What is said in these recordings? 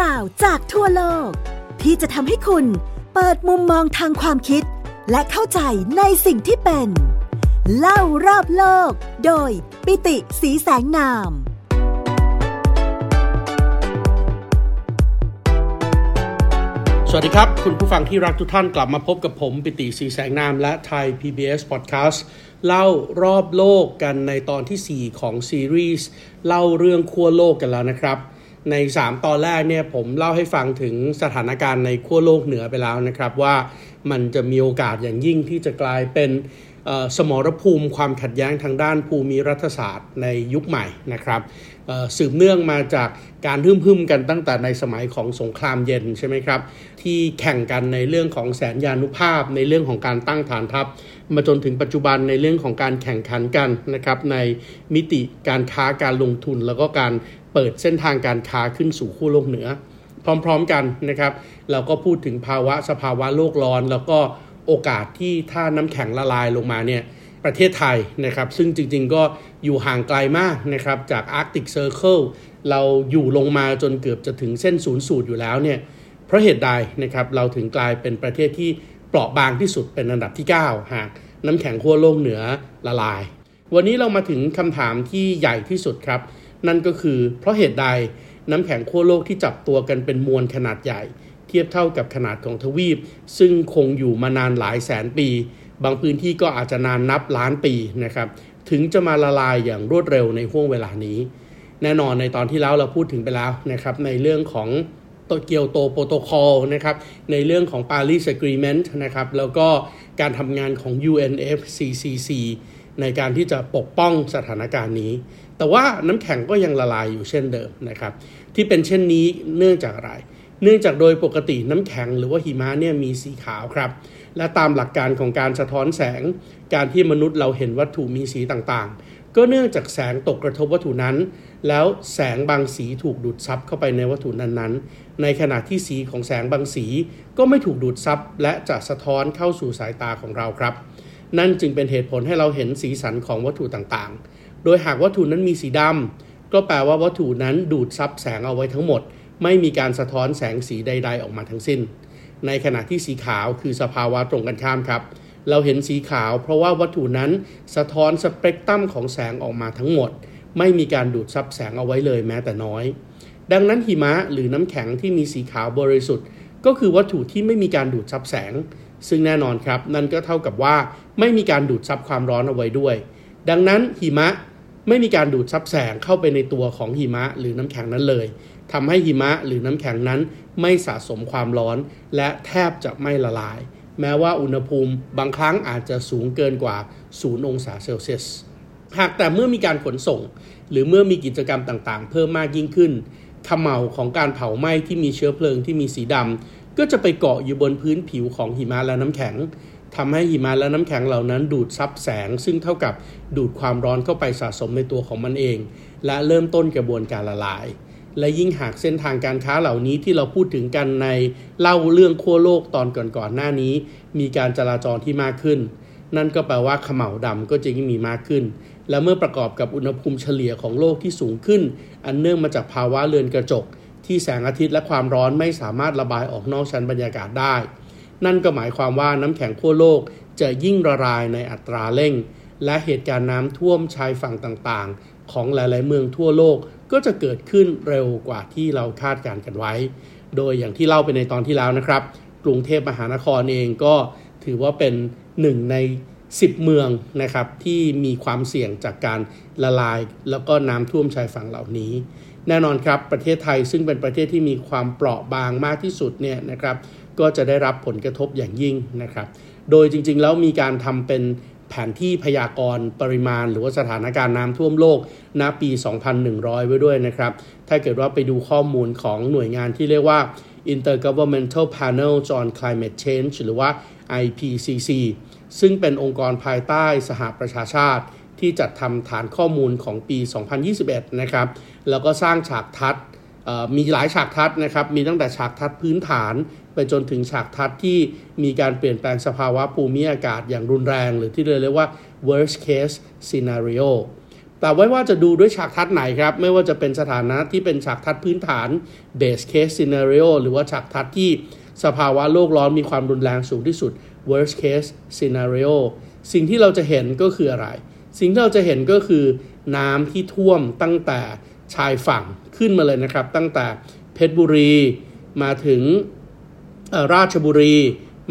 ราวจากทั่วโลก ที่จะทำให้คุณเปิดมุมมองทางความคิด และเข้าใจในสิ่งที่เป็น เล่ารอบโลก โดยปิติสีแสงนาม สวัสดีครับ คุณผู้ฟังที่รักทุกท่านกลับมาพบกับผม ปิติสีแสงนาม และไทย PBS Podcast เล่ารอบโลกกันในตอนที่ 4 ของซีรีส์เล่าเรื่องขั้วโลกกันแล้วนะครับ ใน 3 ตอนแรกเนี่ยผมเล่าให้ฟังถึงสถานการณ์ในขั้วโลกเหนือไปแล้วนะครับ ว่ามันจะมีโอกาสอย่างยิ่งที่จะกลายเป็นสมรภูมิความขัดแย้งทางด้านภูมิรัฐศาสตร์ในยุคใหม่นะครับสืบเนื่องมาจากการหึ่มๆกันตั้งแต่ในสมัยของสงครามเย็นใช่ไหมครับ ที่แข่งกันในเรื่องของแสนยานุภาพ ในเรื่องของการตั้งฐานทัพ มาจนถึงปัจจุบันในเรื่องของการแข่งขันกันนะครับในมิติการค้าการลงทุนแล้วก็การ เปิดเส้นทางการค้าขึ้นสู่ขั้วโลกเหนือ พร้อมๆกันนะครับ เราก็พูดถึงภาวะสภาวะโลกร้อน แล้วก็โอกาสที่ถ้าน้ำแข็งละลายลงมาเนี่ยประเทศไทยนะครับ ซึ่งจริงๆก็อยู่ห่างไกลมากนะครับจาก Arctic Circle เราอยู่ลงมาจนเกือบจะถึงเส้นศูนย์สูตรอยู่แล้วเนี่ยเพราะเหตุใดนะครับเราถึงกลายเป็นประเทศที่เปราะบางที่สุดเป็นอันดับที่ 9 หากน้ำแข็งขั้วโลกเหนือละลาย วันนี้เรามาถึงคำถามที่ใหญ่ที่สุดครับ นั่นก็คือเพราะเหตุใดน้ำแข็งขั้วโลกที่จับตัวกันเป็นมวลขนาดใหญ่ เทียบเท่ากับขนาดของทวีป ซึ่งคงอยู่มานานหลายแสนปี บางพื้นที่ก็อาจจะนานนับล้านปีนะครับถึงจะมาละลายอย่างรวดเร็วในห่วงเวลานี้ แน่นอนในตอนที่แล้วเราพูดถึงไปแล้วนะครับในเรื่องของโตเกียวโตโปรโตคอลนะครับในเรื่องของ Paris Agreement นะครับแล้วก็การทำงานของ UNFCCC ในการที่จะปกป้องสถานการณ์นี้ แต่ว่าน้ำแข็งก็ยังละลายอยู่เช่นเดิมนะครับ ที่เป็นเช่นนี้เนื่องจากอะไร เนื่องจากโดยปกติน้ำแข็งหรือว่าหิมะเนี่ยมีสีขาวครับ และตามหลักการของการสะท้อนแสง การที่มนุษย์เราเห็นวัตถุมีสีต่างๆ ก็เนื่องจากแสงตกกระทบวัตถุนั้น แล้วแสงบางสีถูกดูดซับเข้าไปในวัตถุนั้นๆ ในขณะที่สีของแสงบางสีก็ไม่ถูกดูดซับและจะสะท้อนเข้าสู่สายตาของเราครับ นั่นจึงเป็นเหตุผลให้เราเห็นสีสันของวัตถุต่างๆ โดยหากวัตถุนั้นมีสีดำก็แปลว่าวัตถุนั้นดูดซับแสงเอาไว้ทั้งหมด ไม่มีการสะท้อนแสงสีใด ๆ ออกมาทั้งสิ้น ในขณะที่สีขาวคือสภาวะตรงกันข้ามครับ เราเห็นสีขาวเพราะว่าวัตถุนั้นสะท้อนสเปกตรัมของแสงออกมาทั้งหมด ไม่มีการดูดซับแสงเอาไว้เลยแม้แต่น้อย ดังนั้นหิมะหรือน้ำแข็งที่มีสีขาวบริสุทธิ์ ก็คือวัตถุที่ไม่มีการดูดซับแสงซึ่งแน่นอนครับ นั่นก็เท่ากับว่าไม่มีการดูดซับความร้อนเอาไว้ด้วย ดังนั้นหิมะ ไม่มีการดูดซับแสงเข้าไปในตัวของหิมะหรือน้ำแข็งนั้นเลยทำให้หิมะหรือน้ำแข็งนั้นไม่สะสมความร้อน และแทบจะไม่ละลาย แม้ว่าอุณหภูมิบางครั้งอาจจะสูงเกินกว่า 0 องศาเซลเซียส หากแต่เมื่อมีการขนส่ง หรือเมื่อมีกิจกรรมต่างๆ เพิ่มมากยิ่งขึ้นขมเหลาของการเผาไหม้ที่มีเชื้อเพลิงที่มีสีดำก็จะไปเกาะอยู่บนพื้นผิวของหิมะและน้ำแข็ง ทำให้หิมะและน้ำแข็งเหล่านั้นดูดซับแสง ซึ่งเท่ากับดูดความร้อนเข้าไปสะสมในตัวของมันเอง และเริ่มต้นกระบวนการละลาย และยิ่งหากเส้นทางการค้าเหล่านี้ที่เราพูดถึงกันในเล่าเรื่องขั้วโลกตอนก่อนๆหน้านี้ มีการจราจรที่มากขึ้น นั่นก็แปลว่าขมเหลาดำก็จะยิ่งมีมากขึ้น และเมื่อประกอบกับอุณหภูมิเฉลี่ยของโลกที่สูงขึ้น อันเนื่องมาจากภาวะเรือนกระจก ที่แสงอาทิตย์และความร้อนไม่สามารถระบายออกนอกชั้นบรรยากาศได้ นั่นก็หมายความว่าน้ำแข็งขั้วโลกจะยิ่งละลายในอัตราเร่ง และเหตุการณ์น้ำท่วมชายฝั่งต่างๆ ของหลาย ๆ เมืองทั่วโลกก็จะเกิดขึ้นเร็วกว่าที่เราคาดการกันไว้ โดยอย่างที่เล่าไปในตอนที่แล้วนะครับ กรุงเทพมหานครเองก็ถือว่าเป็นหนึ่งใน 10 เมืองนะครับที่มีความเสี่ยงจากการละลาย แล้วก็น้ำท่วมชายฝั่งเหล่านี้ แน่นอนครับประเทศไทยซึ่งเป็นประเทศที่มีความเปราะบางมากที่สุดเนี่ยนะครับ ก็จะได้รับผลกระทบอย่างยิ่งนะครับ โดยจริงๆ แล้วมีการทำเป็นแผนที่พยากรณ์ปริมาณ หรือว่าสถานการณ์น้ำท่วมโลกณปี 2100 ไว้ด้วยนะครับ ถ้าเกิดว่าไปดูข้อมูลของหน่วยงานที่เรียกว่า Intergovernmental Panel on Climate Change หรือว่า IPCC ซึ่งเป็นองค์กรภายใต้สหประชาชาติ ที่จัดทำฐานข้อมูลของปี 2021 นะครับ แล้วก็สร้างฉากทัดมีหลายฉากทัดนะครับ มีตั้งแต่ฉากทัดพื้นฐาน ไปจนถึงฉากทัดที่มีการเปลี่ยนแปลงสภาวะภูมิอากาศอย่างรุนแรง หรือที่เรียกว่า worst case scenario แต่ไม่ว่าจะดูด้วยฉากทัดไหนครับ ไม่ว่าจะเป็นสถานะที่เป็นฉากทัดพื้นฐาน base case scenario หรือว่าฉากทัดที่สภาวะโลกร้อนมีความรุนแรงสูงที่สุด worst case scenario สิ่งที่เราจะเห็นก็คืออะไร สิ่งที่เราจะเห็นก็คือ น้ำที่ท่วมตั้งแต่ชายฝั่งขึ้นมาเลยนะครับ ตั้งแต่เพชรบุรีมาถึง ราชบุรี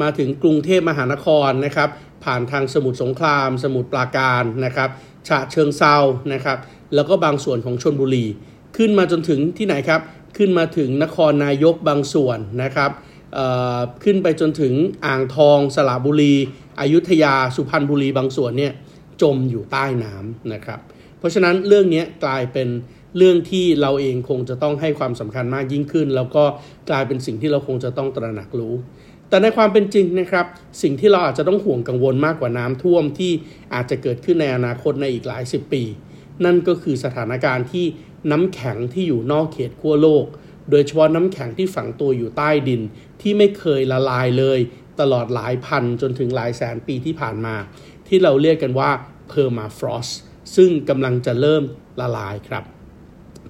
มาถึงกรุงเทพมหานครนะครับ ผ่านทางสมุทรสงคราม สมุทรปราการนะครับฉะเชิงเซานะครับ แล้วก็บางส่วนของชนบุรี ขึ้นมาจนถึงที่ไหนครับ ขึ้นมาถึงนครนายกบางส่วนนะครับขึ้นไปจนถึงอ่างทองสระบุรี อยุธยาสุพรรณบุรีบางส่วนเนี่ยจมอยู่ใต้น้ำนะครับ เพราะฉะนั้นเรื่องนี้กลายเป็น เรื่องที่เราเองคงจะต้องให้ความสำคัญมากยิ่งขึ้น แล้วก็กลายเป็นสิ่งที่เราคงจะต้องตระหนักรู้ แต่ในความเป็นจริงนะครับ สิ่งที่เราอาจจะต้องห่วงกังวลมากกว่าน้ำท่วมที่อาจจะเกิดขึ้นในอนาคตในอีกหลายสิบปี นั่นก็คือสถานการณ์ที่น้ำแข็งที่อยู่นอกเขตขั้วโลก โดยเฉพาะน้ำแข็งที่ฝังตัวอยู่ใต้ดิน ที่ไม่เคยละลายเลย ตลอดหลายพันจนถึงหลายแสนปีที่ผ่านมา ที่เราเรียกกันว่า permafrost ซึ่งกำลังจะเริ่มละลายครับ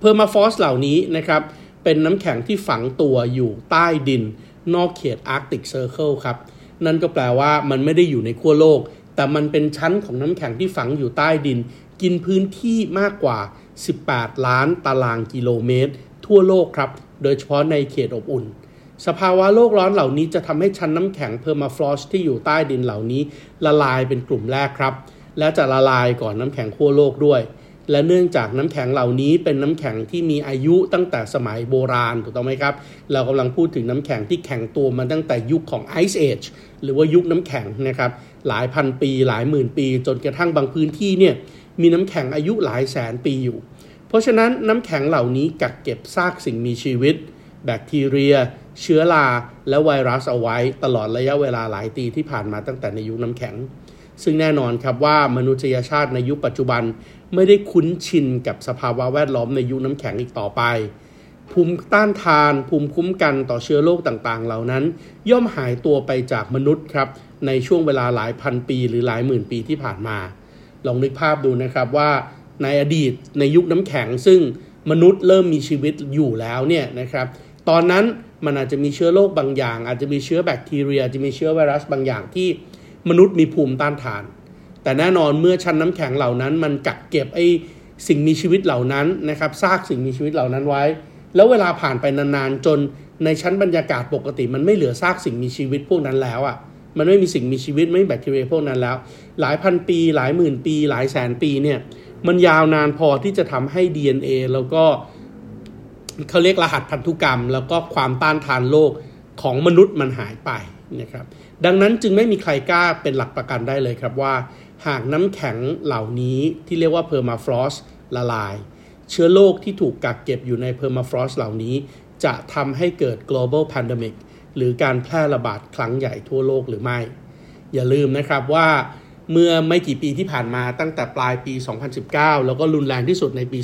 permafrost เหล่านี้นะครับเป็นน้ำแข็งที่ฝังตัวอยู่ใต้ดิน นอกเขต Arctic Circle ครับ นั่นก็แปลว่ามันไม่ได้อยู่ในขั้วโลก แต่มันเป็นชั้นของน้ำแข็งที่ฝังอยู่ใต้ดิน กินพื้นที่มากกว่า 18 ล้านตารางกิโลเมตร ทั่วโลกครับ โดยเฉพาะในเขตอบอุ่น สภาวะโลกร้อนเหล่านี้จะทำให้ชั้นน้ำแข็ง permafrost ที่อยู่ใต้ดินเหล่านี้ ละลายเป็นกลุ่มแรกครับ และจะละลายก่อนน้ำแข็งขั้วโลกด้วย และเนื่องจากน้ำแข็งเหล่านี้เป็นน้ำแข็งที่มีอายุตั้งแต่สมัยโบราณถูกต้องไหมครับ เรากำลังพูดถึงน้ำแข็งที่แข็งตัวมาตั้งแต่ยุคของ Ice Age หรือว่ายุคน้ำแข็งนะครับหลายพันปีหลายหมื่นปี จนกระทั่งบางพื้นที่เนี่ยมีน้ำแข็งอายุหลายแสนปีอยู่ เพราะฉะนั้นน้ำแข็งเหล่านี้กักเก็บซากสิ่งมีชีวิต แบคทีเรีย เชื้อราและไวรัสเอาไว้ ตลอดระยะเวลาหลายปีที่ผ่านมาตั้งแต่ในยุคน้ำแข็งซึ่งแน่นอนครับว่ามนุษยชาติในยุคปัจจุบัน ไม่ได้คุ้นชินกับสภาวะแวดล้อมในยุคน้ำแข็งอีกต่อไป ภูมิต้านทาน ภูมิคุ้มกันต่อเชื้อโรคต่างๆ เหล่านั้น ย่อมหายตัวไปจากมนุษย์ครับ ในช่วงเวลาหลายพันปี หรือหลายหมื่นปีที่ผ่านมา ลองนึกภาพดูนะครับว่าในอดีตในยุคน้ำแข็ง ซึ่งมนุษย์เริ่มมีชีวิตอยู่แล้วเนี่ยนะครับตอนนั้นมันอาจจะมีเชื้อโรคบางอย่าง อาจจะมีเชื้อแบคทีเรีย จะมีเชื้อไวรัสบางอย่างที่มนุษย์มีภูมิต้านทาน แต่แน่นอนเมื่อชั้นน้ำแข็งเหล่านั้น มันกักเก็บไอ้สิ่งมีชีวิตเหล่านั้นนะครับซากสิ่งมีชีวิตเหล่านั้นไว้ แล้วเวลาผ่านไปนานๆจนในชั้นบรรยากาศปกติ มันไม่เหลือซากสิ่งมีชีวิตพวกนั้นแล้วอะ่ะมันไม่มีสิ่งมีชีวิตไม่มีแบคทีเรียพวกนั้นแล้ว หลายพันปี หลายหมื่นปี หลายแสนปีเนี่ยมันยาวนานพอที่จะทำให้ DNA แล้วก็เขาเรียกรหัสพันธุกรรม แล้วก็ความต้านทานโรคของมนุษย์มันหายไปนะครับดังนั้นจึงไม่มีใครกล้าเป็นหลักประกันได้เลยครับว่า หากน้ำแข็งเหล่านี้ที่เรียกว่า permafrost ละลาย เชื้อโรคที่ถูกกักเก็บอยู่ใน permafrost เหล่านี้ จะทำให้เกิด global pandemic หรือการแพร่ระบาดครั้งใหญ่ทั่วโลกหรือไม่ อย่าลืมนะครับว่าเมื่อไม่กี่ปีที่ผ่านมาตั้งแต่ปลายปี 2019 แล้วก็รุนแรงที่สุดในปี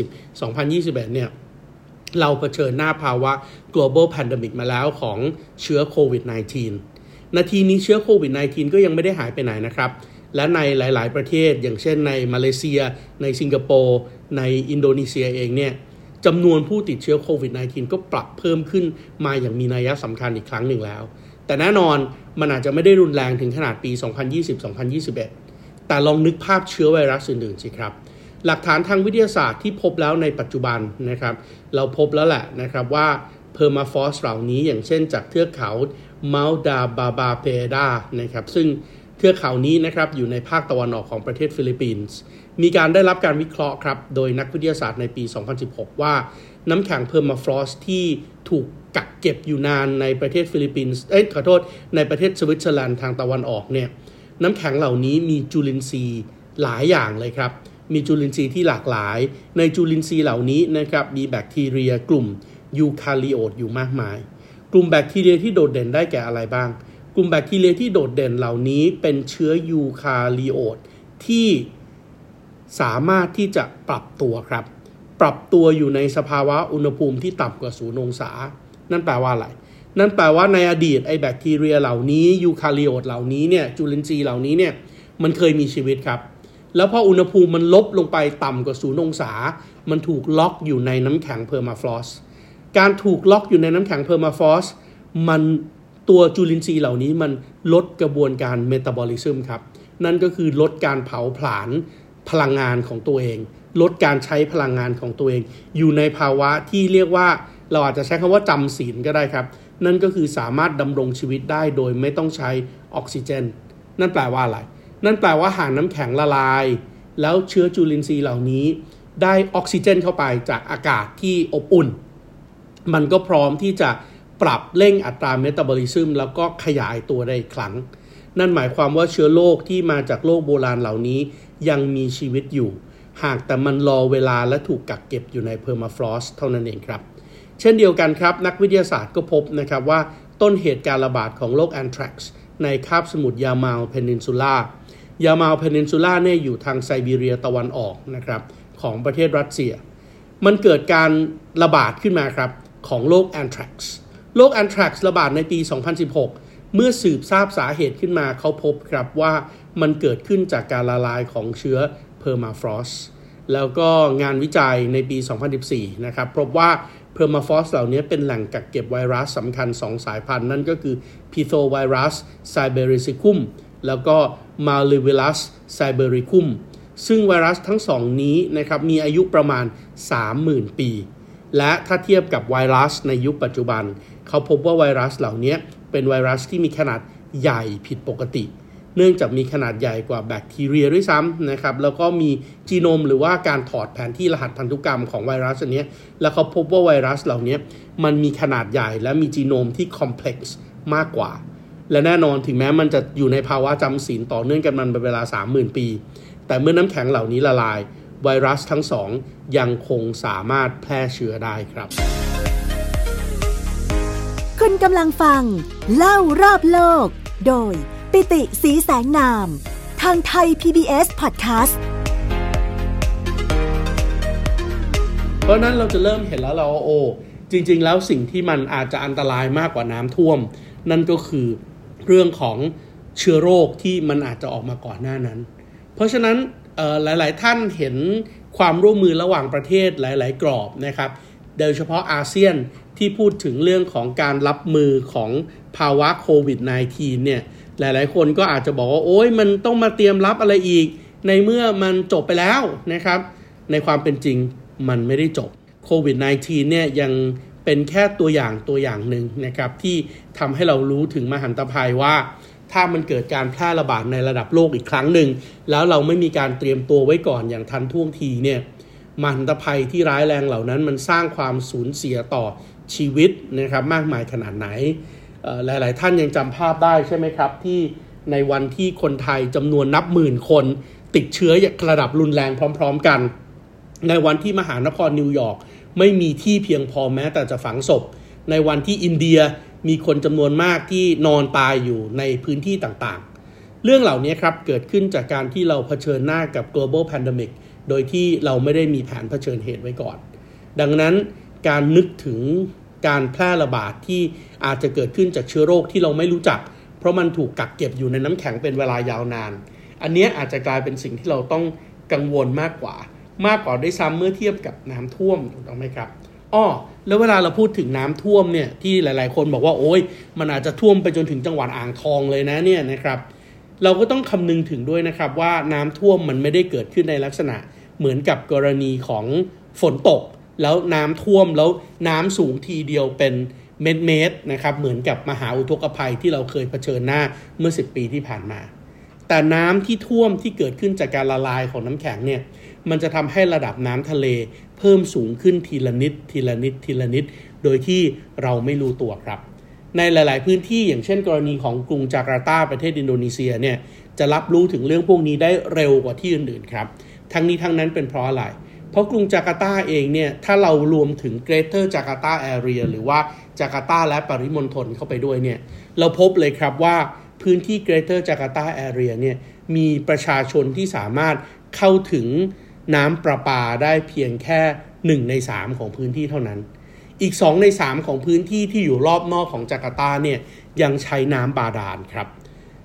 2020-2021 เนี่ย เราเผชิญหน้าภาวะ global pandemic มาแล้วของเชื้อโควิด -19 นาทีนี้เชื้อโควิด -19 ก็ยังไม่ได้หายไปไหนนะครับ และในหลาย ๆ ประเทศ อย่างเช่นในมาเลเซีย ในสิงคโปร์ในอินโดนีเซียเองเนี่ยจำนวนผู้ติดเชื้อโควิด -19 ก็ปรับเพิ่มขึ้นมาอย่างมีนัยสำคัญอีกครั้งหนึ่งแล้ว แต่แน่นอนมันอาจจะไม่ได้รุนแรงถึงขนาดปี 2020-2021 แต่ลองนึกภาพเชื้อไวรัสอื่นๆสิครับ หลักฐานทางวิทยาศาสตร์ที่พบแล้วในปัจจุบันนะครับ เราพบแล้วแหละนะครับว่า permafrost เหล่านี้อย่างเช่นจากเทือกเขาเมาดาบาบาเปดานะครับซึ่ง เทือกเขานี้นะครับอยู่ในภาคตะวันออกของประเทศฟิลิปปินส์ มีการได้รับการวิเคราะห์ครับ โดยนักวิทยาศาสตร์ในปี 2016 ว่าน้ำแข็ง permafrost ที่ถูกกักเก็บอยู่นานในประเทศฟิลิปปินส์ เอ้ยขอโทษ ในประเทศสวิตเซอร์แลนด์ทางตะวันออกเนี่ยน้ำแข็งเหล่านี้มีจุลินทรีย์หลายอย่างเลยครับ มีจุลินทรีย์ที่หลากหลาย ในจุลินทรีย์เหล่านี้นะครับมีแบคทีเรียกลุ่มยูคาลิโอตอยู่มากมาย กลุ่มแบคทีเรียที่โดดเด่นได้แก่อะไรบ้าง กลุ่มแบคทีเรียที่โดดเด่นเหล่านี้เป็นเชื้อยูคาลิโอตที่สามารถที่จะปรับตัวครับ ปรับตัวอยู่ในสภาวะอุณหภูมิที่ต่ำกว่าศูนย์องศา นั่นแปลว่าอะไร นั่นแปลว่าในอดีตไอแบคทีเรียเหล่านี้ยูคาลิโอตเหล่านี้เนี่ยจุลินทรีย์เหล่านี้เนี่ยมันเคยมีชีวิตครับ แล้วพออุณหภูมิมันลบลงไปต่ำกว่าศูนย์องศา มันถูกล็อกอยู่ในน้ำแข็ง permafrost การถูกล็อกอยู่ในน้ำแข็ง permafrost มัน ตัวจุลินทรีย์เหล่านี้มันลดกระบวนการเมตาบอลิซึมครับ นั่นก็คือลดการเผาผลาญพลังงานของตัวเอง ลดการใช้พลังงานของตัวเอง อยู่ในภาวะที่เรียกว่าเราอาจจะใช้คำว่าจำศีลก็ได้ครับ นั่นก็คือสามารถดำรงชีวิตได้โดยไม่ต้องใช้ออกซิเจน นั่นแปลว่าอะไร นั่นแปลว่าหากน้ำแข็งละลาย แล้วเชื้อจุลินทรีย์เหล่านี้ ได้ออกซิเจนเข้าไปจากอากาศที่อบอุ่น มันก็พร้อมที่จะ ปรับเร่งอัตราเมตาบอลิซึมแล้วก็ขยายตัวได้อีกครั้ง นั่นหมายความว่าเชื้อโรคที่มาจากโลกโบราณเหล่านี้ยังมีชีวิตอยู่ หากแต่มันรอเวลาและถูกกักเก็บอยู่ใน permafrost เท่านั้นเองครับ เช่นเดียวกันครับ นักวิทยาศาสตร์ก็พบนะครับว่าต้นเหตุการระบาดของโรคแอนทรักซ์ในคาบสมุทร Yamal Peninsula Yamal Peninsula เนี่ยอยู่ทางไซบีเรียตะวันออกนะครับของประเทศรัสเซีย มันเกิดการระบาดขึ้นมาครับของโรคแอนทรักซ์ โรคแอนทรักซ์ระบาดในปี 2016 เมื่อสืบทราบสาเหตุขึ้นมาเขาพบครับว่ามันเกิดขึ้นจากการละลายของเชื้อ permafrost แล้วก็งานวิจัยในปี 2014 นะครับ พบว่า permafrost เหล่านี้เป็นแหล่งกักเก็บไวรัสสำคัญ 2 สายพันธุ์ นั่นก็คือ Pithovirus sibericumแล้วก็มาลิวิลัสไซเบริคุมซึ่งไวรัสทั้งสองนี้นะครับมีอายุประมาณ 30,000 ปี และถ้าเทียบกับไวรัสในยุคปัจจุบัน เขาพบว่าไวรัสเหล่านี้เป็นไวรัสที่มีขนาดใหญ่ผิดปกติ เนื่องจากมีขนาดใหญ่กว่าแบคทีเรียด้วยซ้ำนะครับแล้วก็มีจีโนมหรือว่าการถอดแผนที่รหัสพันธุกรรมของไวรัสอันนี้แล้วเขาพบว่าไวรัสเหล่านี้มันมีขนาดใหญ่และมีจีโนมที่คอมเพล็กซ์มากกว่า และแน่นอนถึงแม้มันจะอยู่ในภาวะจำศีลต่อเนื่องกันมันเป็นเวลา 30,000 ปี แต่เมื่อน้ำแข็งเหล่านี้ละลายไวรัสทั้งสองยังคงสามารถแพร่เชื้อได้ครับ ณกำลังฟัง เล่ารอบโลก โดย ปิติสีแสงนาม ทางไทย PBS Podcast เพราะนั้นเราจะเริ่มเห็นแล้วเราว่าโอ้จริง ๆ แล้วสิ่งที่มันอาจจะอันตรายมากกว่าน้ำท่วม นั่นก็คือเรื่องของเชื้อโรคที่มันอาจจะออกมาก่อนหน้านั้น เพราะฉะนั้นหลาย ๆ ท่านเห็นความร่วมมือระหว่างประเทศหลาย ๆ กรอบนะครับ โดยเฉพาะอาเซียน ที่พูดถึงเรื่องของการรับมือของภาวะโควิด -19 เนี่ย หลายๆ คนก็อาจจะบอกว่า โอ้ยมันต้องมาเตรียมรับอะไรอีก ในเมื่อมันจบไปแล้วนะครับ ในความเป็นจริงมันไม่ได้จบโควิด -19 เนี่ยยังเป็นแค่ตัวอย่างตัวอย่างหนึ่งนะครับ ที่ทำให้เรารู้ถึงมหันตภัยว่าถ้ามันเกิดการแพร่ระบาดในระดับโลกอีกครั้งหนึ่ง แล้วเราไม่มีการเตรียมตัวไว้ก่อนอย่างทันท่วงทีเนี่ยมหันตภัยที่ร้ายแรงเหล่านั้นมันสร้างความสูญเสียต่อ ชีวิตนะครับมากมายขนาดไหน หลาย ๆ ท่านยังจำภาพได้ใช่ไหมครับ ที่ในวันที่คนไทยจำนวนนับหมื่นคน ติดเชื้อระดับรุนแรงพร้อม ๆ กัน ในวันที่มหานครนิวยอร์กไม่มีที่เพียงพอแม้แต่จะฝังศพ ในวันที่อินเดียมีคนจำนวนมากที่นอนตายอยู่ในพื้นที่ต่างๆ เรื่องเหล่านี้ครับเกิดขึ้นจากการที่เราเผชิญหน้ากับ global pandemic โดยที่เราไม่ได้มีแผนเผชิญเหตุไว้ก่อน ดังนั้นการนึกถึง การแพร่ระบาดที่อาจจะเกิดขึ้นจากเชื้อโรคที่เราไม่รู้จัก เพราะมันถูกกักเก็บอยู่ในน้ำแข็งเป็นเวลายาวนาน อันนี้อาจจะกลายเป็นสิ่งที่เราต้องกังวลมากกว่า มากกว่าด้วยซ้ำเมื่อเทียบกับน้ำท่วมถูกต้องไหมครับอ้อแล้วเวลาเราพูดถึงน้ำท่วมเนี่ยที่หลาย ๆ คนบอกว่าโอ้ยมันอาจจะท่วมไปจนถึงจังหวัดอ่างทองเลยนะเนี่ยนะครับ เราก็ต้องคำนึงถึงด้วยนะครับว่าน้ำท่วมมันไม่ได้เกิดขึ้นในลักษณะเหมือนกับกรณีของฝนตก แล้วน้ำท่วมแล้วน้ำสูงทีเดียวเป็นเม็ดเมตรนะครับเหมือนกับมหาอุทกภัยที่เราเคยเผชิญหน้าเมื่อ 10 ปีที่ผ่านมา แต่น้ำที่ท่วมที่เกิดขึ้นจากการละลายของน้ำแข็งเนี่ยมันจะทำให้ระดับน้ำทะเล เพิ่มสูงขึ้นทีละนิด ทีละนิด ทีละนิด โดยที่เราไม่รู้ตัวครับ ในหลาย ๆ พื้นที่อย่างเช่นกรณีของกรุงจาการ์ตาประเทศอินโดนีเซียเนี่ยจะรับรู้ถึงเรื่องพวกนี้ได้เร็วกว่าที่อื่น ๆ ครับ ทั้งนี้ทั้งนั้นเป็นเพราะอะไร เพราะกรุงจาการ์ตาเองเนี่ยถ้าเรารวมถึง Greater Jakarta Area หรือว่าจาการ์ตาและปริมณฑลเข้าไปด้วยเนี่ยเราพบเลยครับว่าพื้นที่ Greater Jakarta Area เนี่ยมีประชาชนที่สามารถเข้าถึงน้ำประปาได้เพียงแค่ 1 ใน 3 ของพื้นที่เท่านั้น อีก 2 ใน 3 ของพื้นที่ที่อยู่รอบนอกของจาการ์ตาเนี่ยยังใช้น้ำบาดาลครับ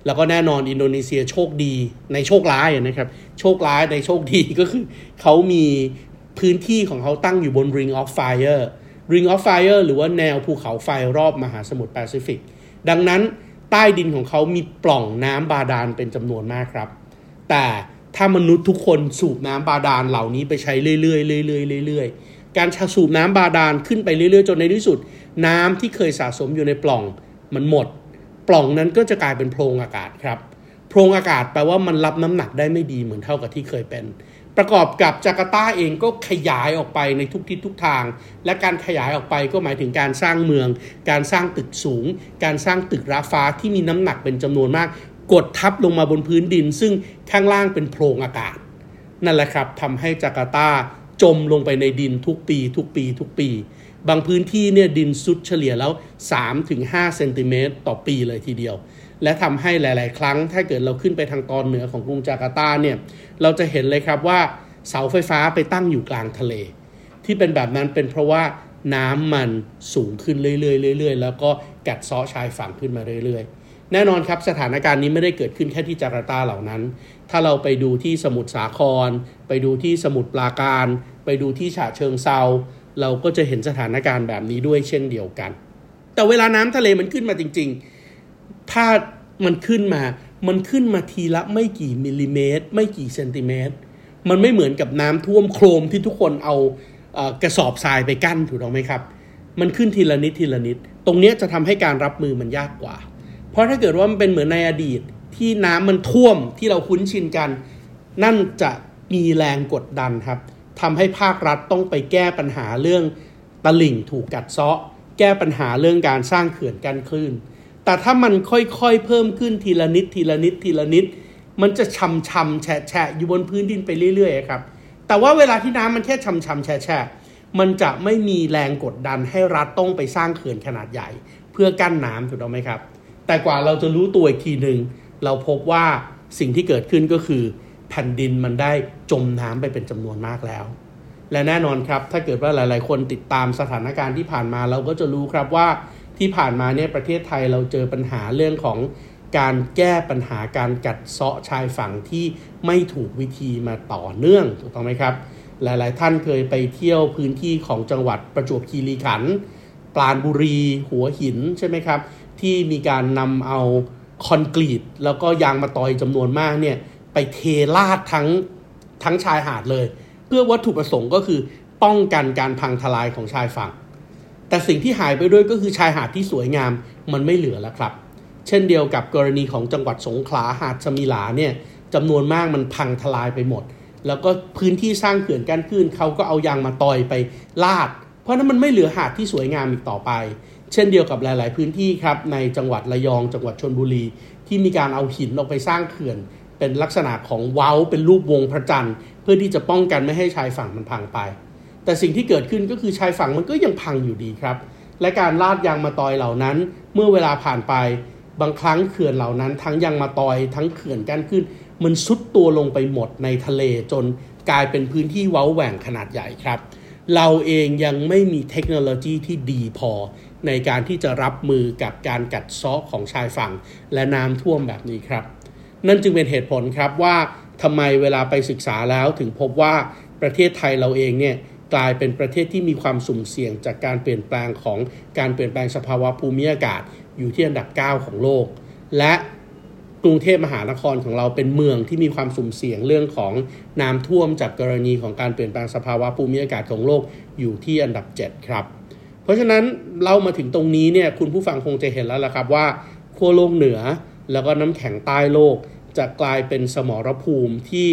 แล้วก็แน่นอนอินโดนีเซียโชคดีในโชคร้ายนะครับ โชคร้ายในโชคดีก็คือเขามีพื้นที่ของเขาตั้งอยู่บน Ring of Fire Ring of Fire หรือว่าแนวภูเขาไฟรอบมหาสมุทรแปซิฟิก ดังนั้นใต้ดินของเขามีปล่องน้ำบาดาลเป็นจำนวนมากครับ แต่ถ้ามนุษย์ทุกคนสูบน้ำบาดาลเหล่านี้ไปใช้เรื่อยๆเรื่อยๆเรื่อยๆ การสูบน้ำบาดาลขึ้นไปเรื่อยๆ จนในที่สุด น้ำที่เคยสะสมอยู่ในปล่องมันหมด ปล่องนั้นก็จะกลายเป็นโพรงอากาศครับ พรงอากาศแปลว่ามันรับน้ำหนักได้ไม่ดีเหมือนเท่ากับที่เคยเป็น ประกอบกับจาการ์ตาเองก็ขยายออกไปในทุกทิศทุกทาง และการขยายออกไปก็หมายถึงการสร้างเมือง การสร้างตึกสูง การสร้างตึกราฟ้าที่มีน้ำหนักเป็นจำนวนมาก กดทับลงมาบนพื้นดิน ซึ่งข้างล่างเป็นโพรงอากาศ นั่นแหละครับทำให้จาการ์ตาจมลงไปในดินทุกปี ทุกปี ทุกปี บางพื้นที่เนี่ยดินซุดเฉลี่ยแล้ว 3-5เซนติเมตรต่อปีเลยทีเดียว และทำให้หลาย ๆ ครั้ง ถ้าเกิดเราขึ้นไปทางตอนเหนือของกรุงจาการ์ตาเนี่ยเราจะเห็นเลยครับว่าเสาไฟฟ้าไปตั้งอยู่กลางทะเล ที่เป็นแบบนั้นเป็นเพราะว่าน้ำมันสูงขึ้นเรื่อยๆเรื่อยๆ แล้วก็กัดเซาะชายฝั่งขึ้นมาเรื่อย ๆ แน่นอนครับสถานการณ์นี้ไม่ได้เกิดขึ้นแค่ที่จาการ์ตาเหล่านั้น ถ้าเราไปดูที่สมุทรสาคร ไปดูที่สมุทรปราการ ไปดูที่ฉะเชิงเซาเราก็จะเห็นสถานการณ์แบบนี้ด้วยเช่นเดียวกัน แต่เวลาน้ำทะเลมันขึ้นมาจริง ๆ ถ้ามันขึ้นมา มันขึ้นมาทีละไม่กี่มิลลิเมตร ไม่กี่เซนติเมตร มันไม่เหมือนกับน้ำท่วมโครมที่ทุกคนเอากระสอบทรายไปกั้นถูกต้องไหมครับ มันขึ้นทีละนิดทีละนิด ตรงนี้จะทำให้การรับมือมันยากกว่า เพราะถ้าเกิดว่ามันเป็นเหมือนในอดีตที่น้ำมันท่วมที่เราคุ้นชินกัน นั่นจะมีแรงกดดันครับทำให้ภาครัฐต้องไปแก้ปัญหาเรื่องตลิ่งถูกกัดเซาะ แก้ปัญหาเรื่องการสร้างเขื่อนกันคลื่น แต่ถ้ามันค่อยๆเพิ่มขึ้นทีละนิดทีละนิดทีละนิด มันจะชำชำแฉะแฉะอยู่บนพื้นดินไปเรื่อยๆครับ แต่ว่าเวลาที่น้ำมันแค่ชำชำแฉะแฉะมันจะไม่มีแรงกดดันให้รัฐต้องไปสร้างเขื่อนขนาดใหญ่ เพื่อกั้นน้ำถูกต้องไหมครับ แต่กว่าเราจะรู้ตัวอีกทีหนึ่งเราพบว่าสิ่งที่เกิดขึ้นก็คือ แผ่นดินมันได้จมน้ำไปเป็นจำนวนมากแล้ว และแน่นอนครับ ถ้าเกิดว่าหลาย ๆ คนติดตามสถานการณ์ที่ผ่านมาเราก็จะรู้ครับว่า ที่ผ่านมาเนี่ยประเทศไทยเราเจอปัญหาเรื่องของการแก้ปัญหาการกัดเซาะชายฝั่งที่ไม่ถูกวิธีมาต่อเนื่องถูกต้องไหมครับ หลาย ๆ ท่านเคยไปเที่ยวพื้นที่ของจังหวัดประจวบคีรีขันธ์ปราณบุรีหัวหินใช่ไหมครับ ที่มีการนำเอาคอนกรีต แล้วก็ยางมาตอยจำนวนมากเนี่ยไปเทลาดทั้งทั้งชายหาดเลย เพื่อวัตถุประสงค์ก็คือป้องกันการพังทลายของชายฝั่ง แต่สิ่งที่หายไปด้วยก็คือชายหาดที่สวยงามมันไม่เหลือแล้วครับ เช่นเดียวกับกรณีของจังหวัดสงขลาหาดสมิลาเนี่ยจำนวนมากมันพังทลายไปหมด แล้วก็พื้นที่สร้างเขื่อนกั้นคลื่นเขาก็เอายางมาตอยไปลาด เพราะนั้นมันไม่เหลือหาดที่สวยงามอีกต่อไป เช่นเดียวกับหลาย ๆ พื้นที่ครับในจังหวัดระยอง จังหวัดชนบุรี ที่มีการเอาหินออกไปสร้างเขื่อน เป็นลักษณะของเว้าเป็นรูปวงพระจันทร์ เพื่อที่จะป้องกันไม่ให้ชายฝั่งมันพังไป แต่สิ่งที่เกิดขึ้นก็คือชายฝั่งมันก็ยังพังอยู่ดีครับ และการลาดยางมาตอยเหล่านั้น เมื่อเวลาผ่านไปบางครั้งเขื่อนเหล่านั้น ทั้งยางมาตอยทั้งเขื่อนกั้นขึ้น มันซุดตัวลงไปหมดในทะเลจนกลายเป็นพื้นที่เว้าแหว่งขนาดใหญ่ครับ เราเองยังไม่มีเทคโนโลยีที่ดีพอ ในการที่จะรับมือกับการกัดเซาะของชายฝั่งและน้ำท่วมแบบนี้ครับ นั่นจึงเป็นเหตุผลครับว่าทำไมเวลาไปศึกษาแล้วถึงพบว่าประเทศไทยเราเองเนี่ย กลายเป็นประเทศที่มีความสุ่มเสี่ยงจากการเปลี่ยนแปลงของการเปลี่ยนแปลงสภาวะภูมิอากาศอยู่ที่อันดับ 9 ของโลก และกรุงเทพมหานครของเราเป็นเมืองที่มีความสุ่มเสี่ยงเรื่องของน้ำท่วมจากกรณีของการเปลี่ยนแปลงสภาวะภูมิอากาศของโลกอยู่ที่อันดับ 7 ครับ เพราะฉะนั้นเรามาถึงตรงนี้เนี่ยคุณผู้ฟังคงจะเห็นแล้วละครับว่าขั้วโลกเหนือแล้วก็น้ำแข็งใต้โลก จะกลายเป็นสมรภูมิที่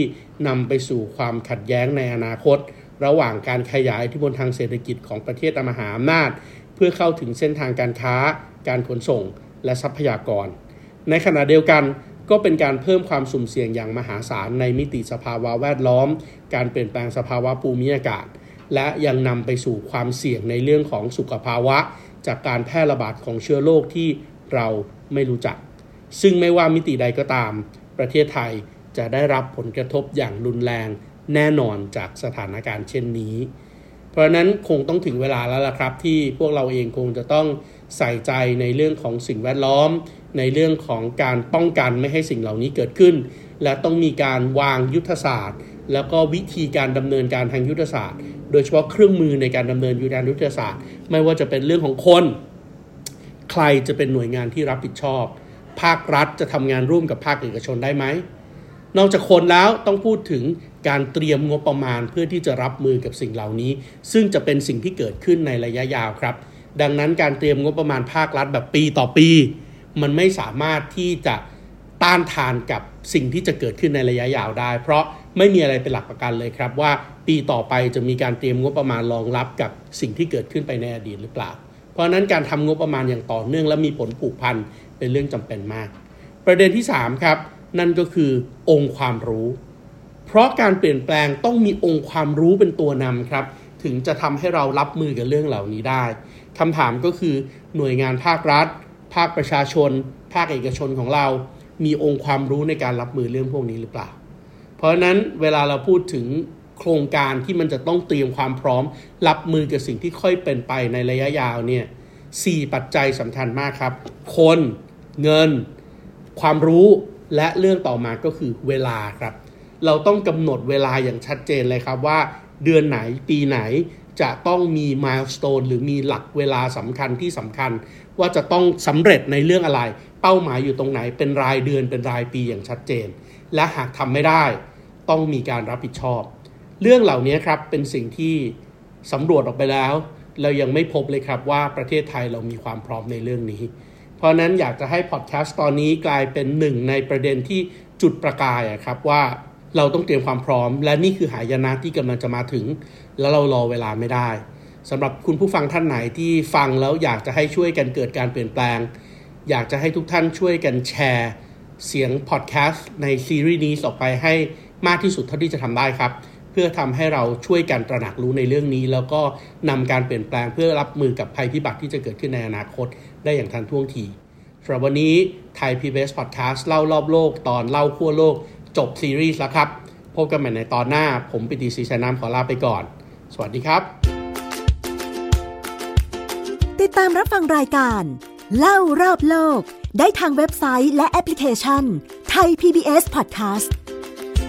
นำไปสู่ความขัดแย้งในอนาคต ระหว่างการขยายอิที่บนทางเศรษฐกิจของประเทศมหาอำนาจ เพื่อเข้าถึงเส้นทางการค้า การขนส่ง และทรัพยากร ในขณะเดียวกันก็เป็นการเพิ่มความสุ่มเสี่ยงอย่างมหาศาลในมิติสภาวะแวดล้อม การเปลี่ยนแปลงสภาวะภูมิอากาศ และยังนำไปสู่ความเสี่ยงในเรื่องของสุขภาวะ จากการแพร่ระบาดของเชื้อโรคที่เราไม่รู้จัก ซึ่งไม่ว่ามิติใดก็ตาม ประเทศไทยจะได้รับผลกระทบอย่างรุนแรง แน่นอนจากสถานการณ์เช่นนี้ เพราะนั้นคงต้องถึงเวลาแล้วล่ะครับ ที่พวกเราเองคงจะต้องใส่ใจในเรื่องของสิ่งแวดล้อม ในเรื่องของการป้องกันไม่ให้สิ่งเหล่านี้เกิดขึ้น และต้องมีการวางยุทธศาสตร์ แล้วก็วิธีการดำเนินการทางยุทธศาสตร์ โดยเฉพาะเครื่องมือในการดำเนินยุทธยุทธศาสตร์ ไม่ว่าจะเป็นเรื่องของคน ใครจะเป็นหน่วยงานที่รับผิดชอบ ภาครัฐจะทำงานร่วมกับภาคเอกชนได้ไหม นอกจากคนแล้วต้องพูดถึงการเตรียมงบประมาณเพื่อที่จะรับมือกับสิ่งเหล่านี้ ซึ่งจะเป็นสิ่งที่เกิดขึ้นในระยะยาวครับ ดังนั้นการเตรียมงบประมาณภาครัฐแบบปีต่อปี มันไม่สามารถที่จะต้านทานกับสิ่งที่จะเกิดขึ้นในระยะยาวได้ เพราะไม่มีอะไรเป็นหลักประกันเลยครับ ว่าปีต่อไปจะมีการเตรียมงบประมาณรองรับกับสิ่งที่เกิดขึ้นไปในอดีตหรือเปล่า เพราะนั้นการทำงบประมาณอย่างต่อเนื่องและมีผลผูกพันเป็นเรื่องจำเป็นมาก ประเด็นที่ 3 ครับ นั่นก็คือองค์ความรู้ เพราะการเปลี่ยนแปลงต้องมีองค์ความรู้เป็นตัวนำครับ ถึงจะทำให้เรารับมือกับเรื่องเหล่านี้ได้คำถามก็คือหน่วยงานภาครัฐ ภาคประชาชน ภาคเอกชนของเรา มีองค์ความรู้ในการรับมือเรื่องพวกนี้หรือเปล่า เพราะฉะนั้นเวลาเราพูดถึงโครงการที่มันจะต้องเตรียมความพร้อม รับมือกับสิ่งที่ค่อยเป็นไปในระยะยาวเนี่ยสี่ปัจจัยสำคัญมากครับ คน เงิน ความรู้ และเรื่องต่อมาก็คือเวลาครับ เราต้องกำหนดเวลาอย่างชัดเจนเลยครับว่า เดือนไหนปีไหนจะต้องมีมายสเตนหรือมีหลักเวลาสำคัญที่สำคัญ ว่าจะต้องสำเร็จในเรื่องอะไร เป้าหมายอยู่ตรงไหนเป็นรายเดือนเป็นรายปีอย่างชัดเจน และหากทำไม่ได้ ต้องมีการรับผิดชอบ เรื่องเหล่านี้ครับเป็นสิ่งที่สำรวจออกไปแล้ว เรายังไม่พบเลยครับว่าประเทศไทยเรามีความพร้อมในเรื่องนี้ ราะนั้นอยากจะให้พอดแคสต์ตอนนี้กลายเป็นหนึ่งในประเด็นที่จุดประกายครับว่าเราต้องเตรียมความพร้อม และนี่คือหายนะที่กำลังจะมาถึง แล้วเรารอเวลาไม่ได้สำหรับคุณผู้ฟังท่านไหนที่ฟังแล้วอยากจะให้ช่วยกันเกิดการเปลี่ยนแปลง อยากจะให้ทุกท่านช่วยกันแชร์เสียงพอดแคสต์ในซีรีส์นี้ออกไปให้มากที่สุดเท่าที่จะทำได้ครับ เพื่อทำให้เราช่วยกันตระหนักรู้ในเรื่องนี้ แล้วก็นำการเปลี่ยนแปลงเพื่อรับมือกับภัยพิบัติที่จะเกิดขึ้นในอนาคตได้อย่างทันท่วงทีสำหรับวันนี้ไทย PBS Podcast เล่ารอบโลกตอนเล่าขั้วโลก จบซีรีส์แล้วครับ พบกันใหม่ในตอนหน้า ผมปิติศรีชัยน้ำขอลาไปก่อน สวัสดีครับ ติดตามรับฟังรายการ เล่ารอบโลก ได้ทางเว็บไซต์และแอปพลิเคชันไทย PBS Podcast